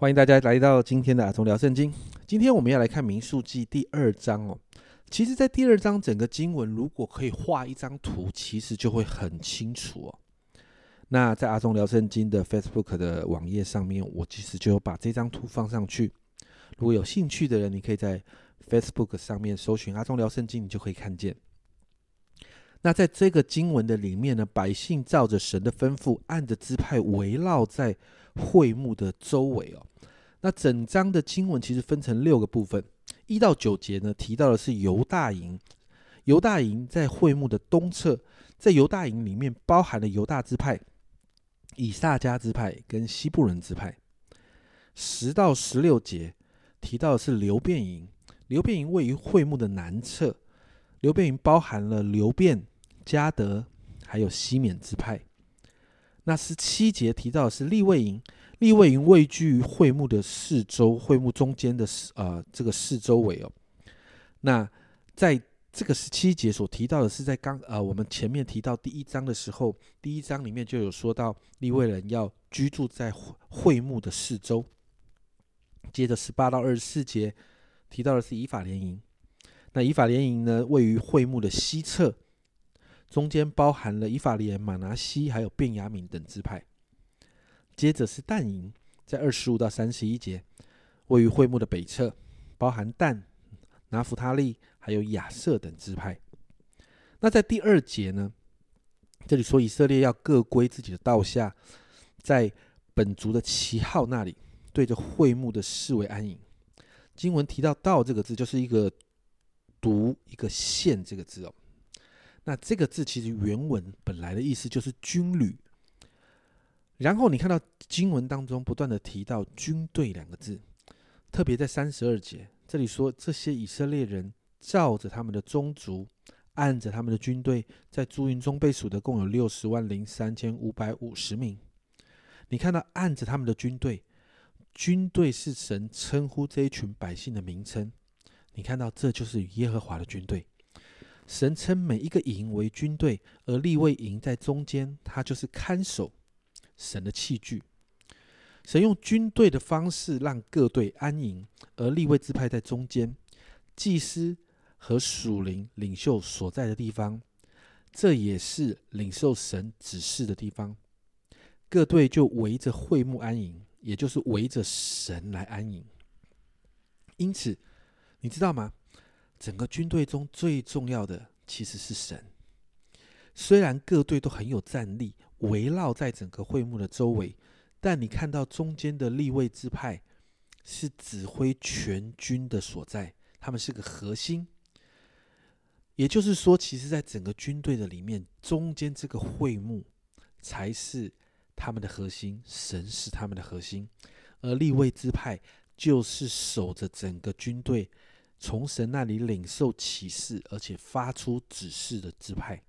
欢迎大家来到今天的阿忠聊圣经。今天我们要来看民数记第二章哦。其实，在第二章整个经文，如果可以画一张图，其实就会很清楚哦。那在阿忠聊圣经的 Facebook 的网页上面，我其实就把这张图放上去。如果有兴趣的人，你可以在 Facebook 上面搜寻阿忠聊圣经，你就可以看见。那在这个经文的里面呢，百姓照着神的吩咐，按着支派围绕在会幕的周围哦。那整章的经文其实分成六个部分，一到九节呢提到的是犹大营，犹大营在会幕的东侧，在犹大营里面包含了犹大支派、以撒加支派跟西部人支派。十到十六节提到的是流变营，流变营位于会幕的南侧，流变营包含了流变、加德还有西缅支派。那十七节提到的是立位营。立位营位居于会幕的四周，会幕中间的四呃这个四周围哦。那在这个十七节所提到的是在刚呃我们前面提到第一章的时候，第一章里面就有说到立位人要居住在会幕的四周。接着十八到二十四节提到的是以法联营，那以法联营呢位于会幕的西侧，中间包含了以法联、马拿西还有便雅敏等支派。接着是但营，在二十五到三十一节，位于会幕的北侧，包含但、拿弗他利还有亚瑟等支派。那在第二节呢，这里说以色列要各归自己的道下，在本族的旗号那里，对着会幕的视为安营。经文提到“道”这个字，就是一个读一个线这个字哦。那这个字其实原文本来的意思就是军旅。然后你看到经文当中不断的提到“军队”两个字，特别在三十二节这里说，这些以色列人照着他们的宗族，按着他们的军队，在诸营中被数的共有六十万零三千五百五十名。你看到按着他们的军队，军队是神称呼这一群百姓的名称。你看到这就是耶和华的军队，神称每一个营为军队，而立位营在中间，它就是看守。神的器具，神用军队的方式让各队安营，而立位支派在中间，祭司和属灵领袖所在的地方，这也是领受神指示的地方。各队就围着会幕安营，也就是围着神来安营。因此，你知道吗？整个军队中最重要的其实是神。虽然各队都很有战力。围绕在整个会幕的周围，但你看到中间的立位支派是指挥全军的所在，他们是个核心。也就是说，其实，在整个军队的里面，中间这个会幕才是他们的核心，神是他们的核心，而立位支派就是守着整个军队，从神那里领受启示，而且发出指示的支派。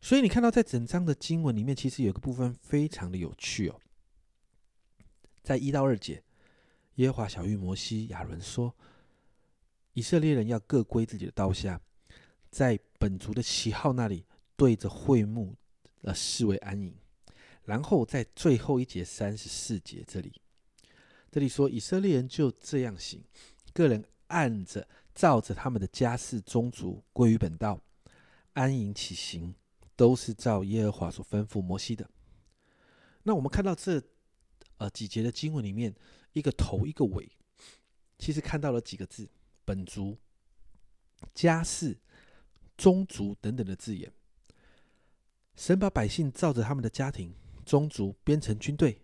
所以你看到，在整章的经文里面，其实有个部分非常的有趣哦。在一到二节，耶和华小玉摩西、亚伦说：“以色列人要各归自己的刀下，在本族的旗号那里对着会幕，呃，视为安营。”然后在最后一节三十四节这里，这里说：“以色列人就这样行，个人按着照着他们的家世宗族归于本道，安营起行。”都是照耶和华所吩咐摩西的。那我们看到这呃几节的经文里面，一个头一个尾，其实看到了几个字：本族、家世、宗族等等的字眼。神把百姓照着他们的家庭、宗族编成军队，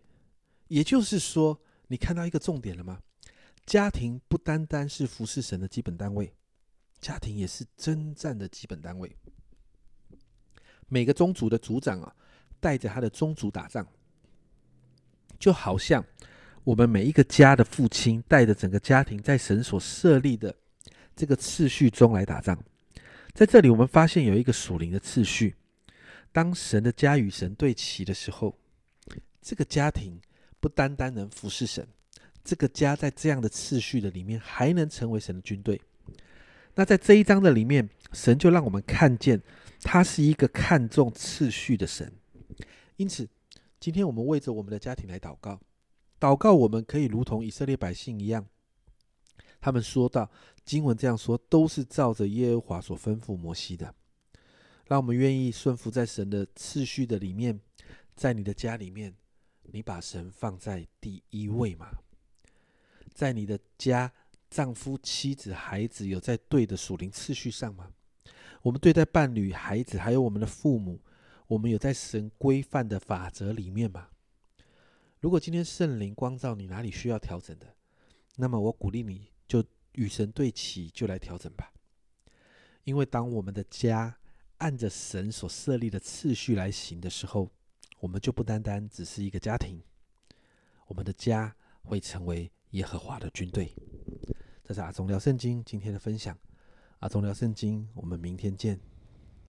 也就是说，你看到一个重点了吗？家庭不单单是服侍神的基本单位，家庭也是征战的基本单位。每个宗族的族长啊，带着他的宗族打仗，就好像我们每一个家的父亲带着整个家庭，在神所设立的这个次序中来打仗。在这里，我们发现有一个属灵的次序：当神的家与神对齐的时候，这个家庭不单单能服侍神，这个家在这样的次序的里面，还能成为神的军队。那在这一章的里面，神就让我们看见。他是一个看重次序的神，因此，今天我们为着我们的家庭来祷告，祷告我们可以如同以色列百姓一样，他们说到经文这样说，都是照着耶和华所吩咐摩西的。让我们愿意顺服在神的次序的里面，在你的家里面，你把神放在第一位嘛？在你的家，丈夫、妻子、孩子有在对的属灵次序上吗？我们对待伴侣、孩子，还有我们的父母，我们有在神规范的法则里面吗？如果今天圣灵光照你哪里需要调整的，那么我鼓励你就与神对齐，就来调整吧。因为当我们的家，按着神所设立的次序来行的时候，我们就不单单只是一个家庭，我们的家会成为耶和华的军队。这是阿宗聊圣经今天的分享，阿宗聊圣经，我们明天见。